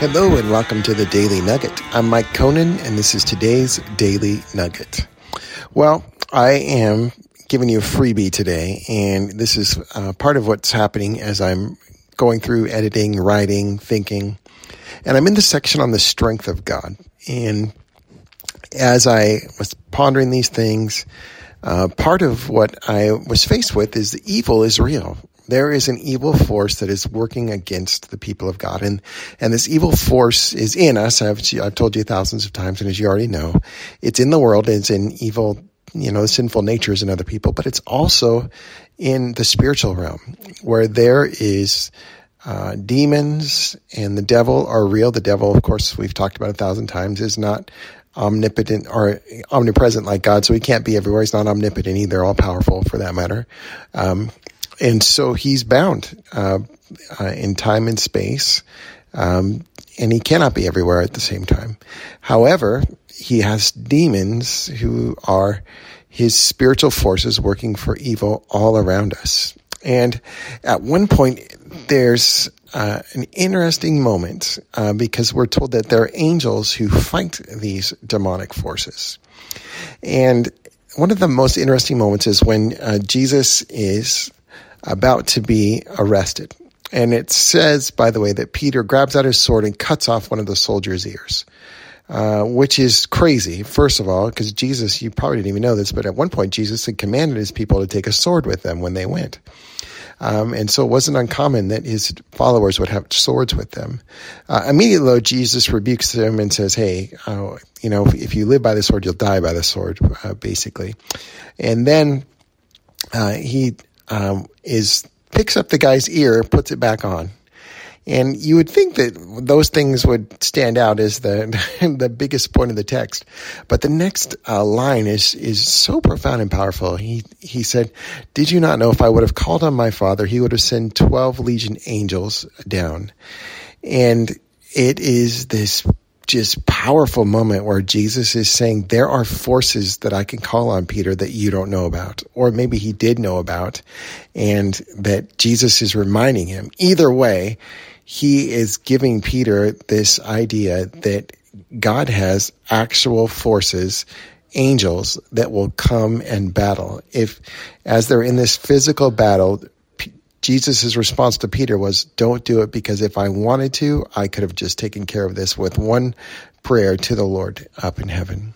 Hello and welcome to the Daily Nugget. I'm Mike Conan and this is today's Daily Nugget. Well, I am giving you a freebie today and this is uh, part of what's happening as I'm going through editing, writing, thinking. And I'm in the section on the strength of God. And as I was pondering these things, uh, part of what I was faced with is the evil is real there is an evil force that is working against the people of God. And, and this evil force is in us. I've, I've told you thousands of times. And as you already know, it's in the world. It's in evil, you know, sinful natures in other people, but it's also in the spiritual realm where there is, uh, demons and the devil are real. The devil, of course, we've talked about a thousand times, is not omnipotent or omnipresent like God, so he can't be everywhere. He's not omnipotent either, all powerful for that matter. Um, and so he's bound uh, uh, in time and space, um, and he cannot be everywhere at the same time. However, he has demons who are his spiritual forces working for evil all around us. And at one point, there's uh, an interesting moment uh, because we're told that there are angels who fight these demonic forces. And one of the most interesting moments is when uh, Jesus is about to be arrested. And it says, by the way, that Peter grabs out his sword and cuts off one of the soldier's ears. Uh, which is crazy, first of all, because Jesus, you probably didn't even know this, but at one point Jesus had commanded his people to take a sword with them when they went. Um, and so it wasn't uncommon that his followers would have swords with them. Uh, immediately, though, Jesus rebukes them and says, Hey, uh, you know, if, if, you live by the sword, you'll die by the sword, uh, basically. And then uh, he um, is picks up the guy's ear, puts it back on. And you would think that those things would stand out as the the biggest point of the text, but the next uh, line is is so profound and powerful. He he said, "Did you not know if I would have called on my Father, He would have sent twelve legion angels down?" And it is this just powerful moment where Jesus is saying, there are forces that I can call on Peter that you don't know about, or maybe he did know about, and that Jesus is reminding him. Either way, he is giving Peter this idea that God has actual forces angels that will come and battle. If, as they're in this physical battle, Jesus' response to Peter was, don't do it because if I wanted to, I could have just taken care of this with one prayer to the Lord up in heaven.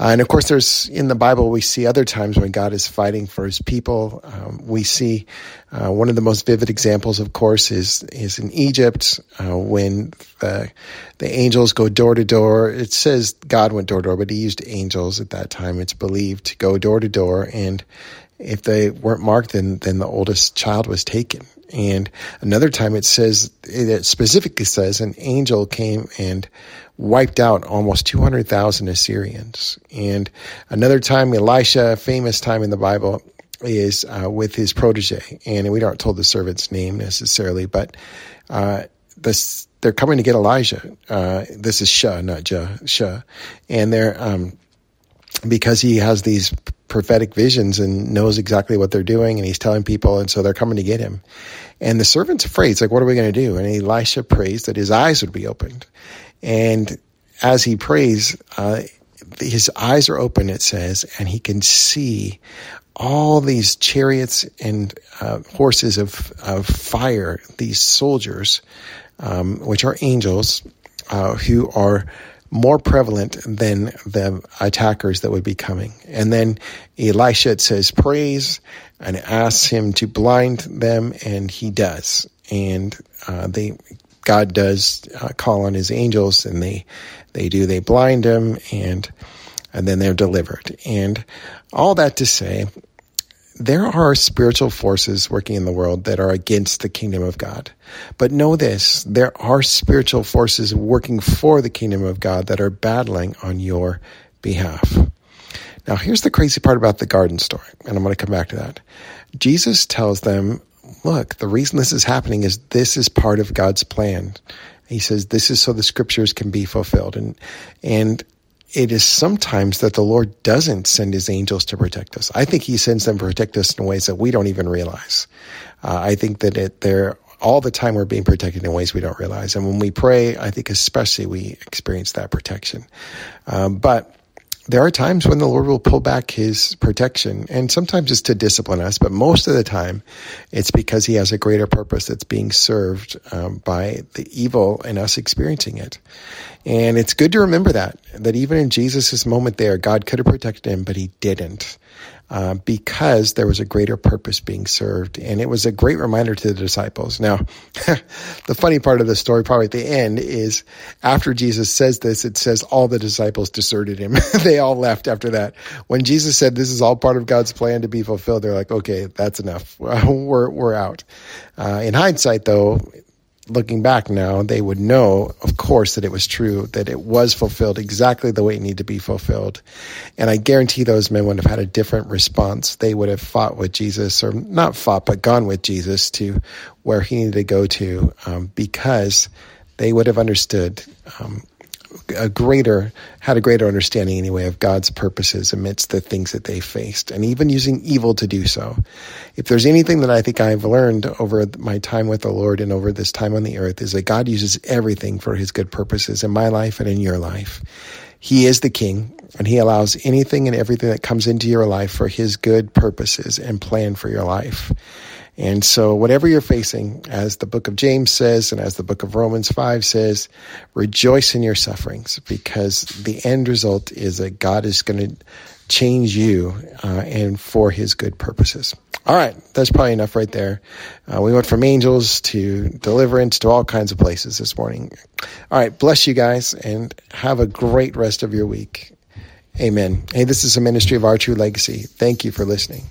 Uh, and of course, there's in the Bible, we see other times when God is fighting for his people. Um, we see uh, one of the most vivid examples, of course, is is in Egypt uh, when the, the angels go door to door. It says God went door to door, but he used angels at that time, it's believed, to go door to door and if they weren't marked, then, then the oldest child was taken. And another time it says, it specifically says an angel came and wiped out almost 200,000 Assyrians. And another time, Elisha, famous time in the Bible, is uh, with his protege. And we aren't told the servant's name necessarily, but uh, this, they're coming to get Elijah. Uh, this is Shah, not Jah, Shah. And they're, um, because he has these prophetic visions and knows exactly what they're doing and he's telling people and so they're coming to get him. And the servant's afraid. It's like what are we going to do? And elisha prays that his eyes would be opened. And as he prays uh, his eyes are open it says and he can see all these chariots and uh, horses of, of fire these soldiers um, which are angels uh, who are more prevalent than the attackers that would be coming. And then Elisha, says, prays and asks him to blind them, and he does. And uh, they, God does uh, call on his angels, and they, they do. They blind him, and and then they're delivered. And all that to say, there are spiritual forces working in the world that are against the kingdom of God. But know this, there are spiritual forces working for the kingdom of God that are battling on your behalf. Now, here's the crazy part about the garden story, and I'm going to come back to that. Jesus tells them, look, the reason this is happening is this is part of God's plan. He says this is so the scriptures can be fulfilled. And, and it is sometimes that the Lord doesn't send his angels to protect us. I think he sends them to protect us in ways that we don't even realize. Uh, I think that it, there all the time we're being protected in ways we don't realize. And when we pray, I think especially we experience that protection. Um, but there are times when the Lord will pull back his protection, and sometimes it's to discipline us, but most of the time it's because he has a greater purpose that's being served um, by the evil and us experiencing it. And it's good to remember that, that even in Jesus' moment there, God could have protected him, but he didn't. Uh, because there was a greater purpose being served. And it was a great reminder to the disciples. Now, the funny part of the story, probably at the end, is after Jesus says this, it says all the disciples deserted him. they all left after that. When Jesus said this is all part of God's plan to be fulfilled, they're like, okay, that's enough. we're, we're out. Uh, in hindsight, though, looking back now, they would know, of course, that it was true, that it was fulfilled exactly the way it needed to be fulfilled. And I guarantee those men would have had a different response. They would have fought with Jesus, or not fought, but gone with Jesus to where he needed to go to, um, because they would have understood um, a greater, had a greater understanding anyway of God's purposes amidst the things that they faced, and even using evil to do so. If there's anything that I think I've learned over my time with the Lord and over this time on the earth is that God uses everything for his good purposes in my life and in your life. He is the king and he allows anything and everything that comes into your life for his good purposes and plan for your life. And so, whatever you're facing, as the book of James says, and as the book of Romans 5 says, rejoice in your sufferings because the end result is that God is going to change you uh, and for his good purposes. All right, that's probably enough right there. Uh, we went from angels to deliverance to all kinds of places this morning. All right, bless you guys and have a great rest of your week. Amen. Hey, this is a ministry of our true legacy. Thank you for listening.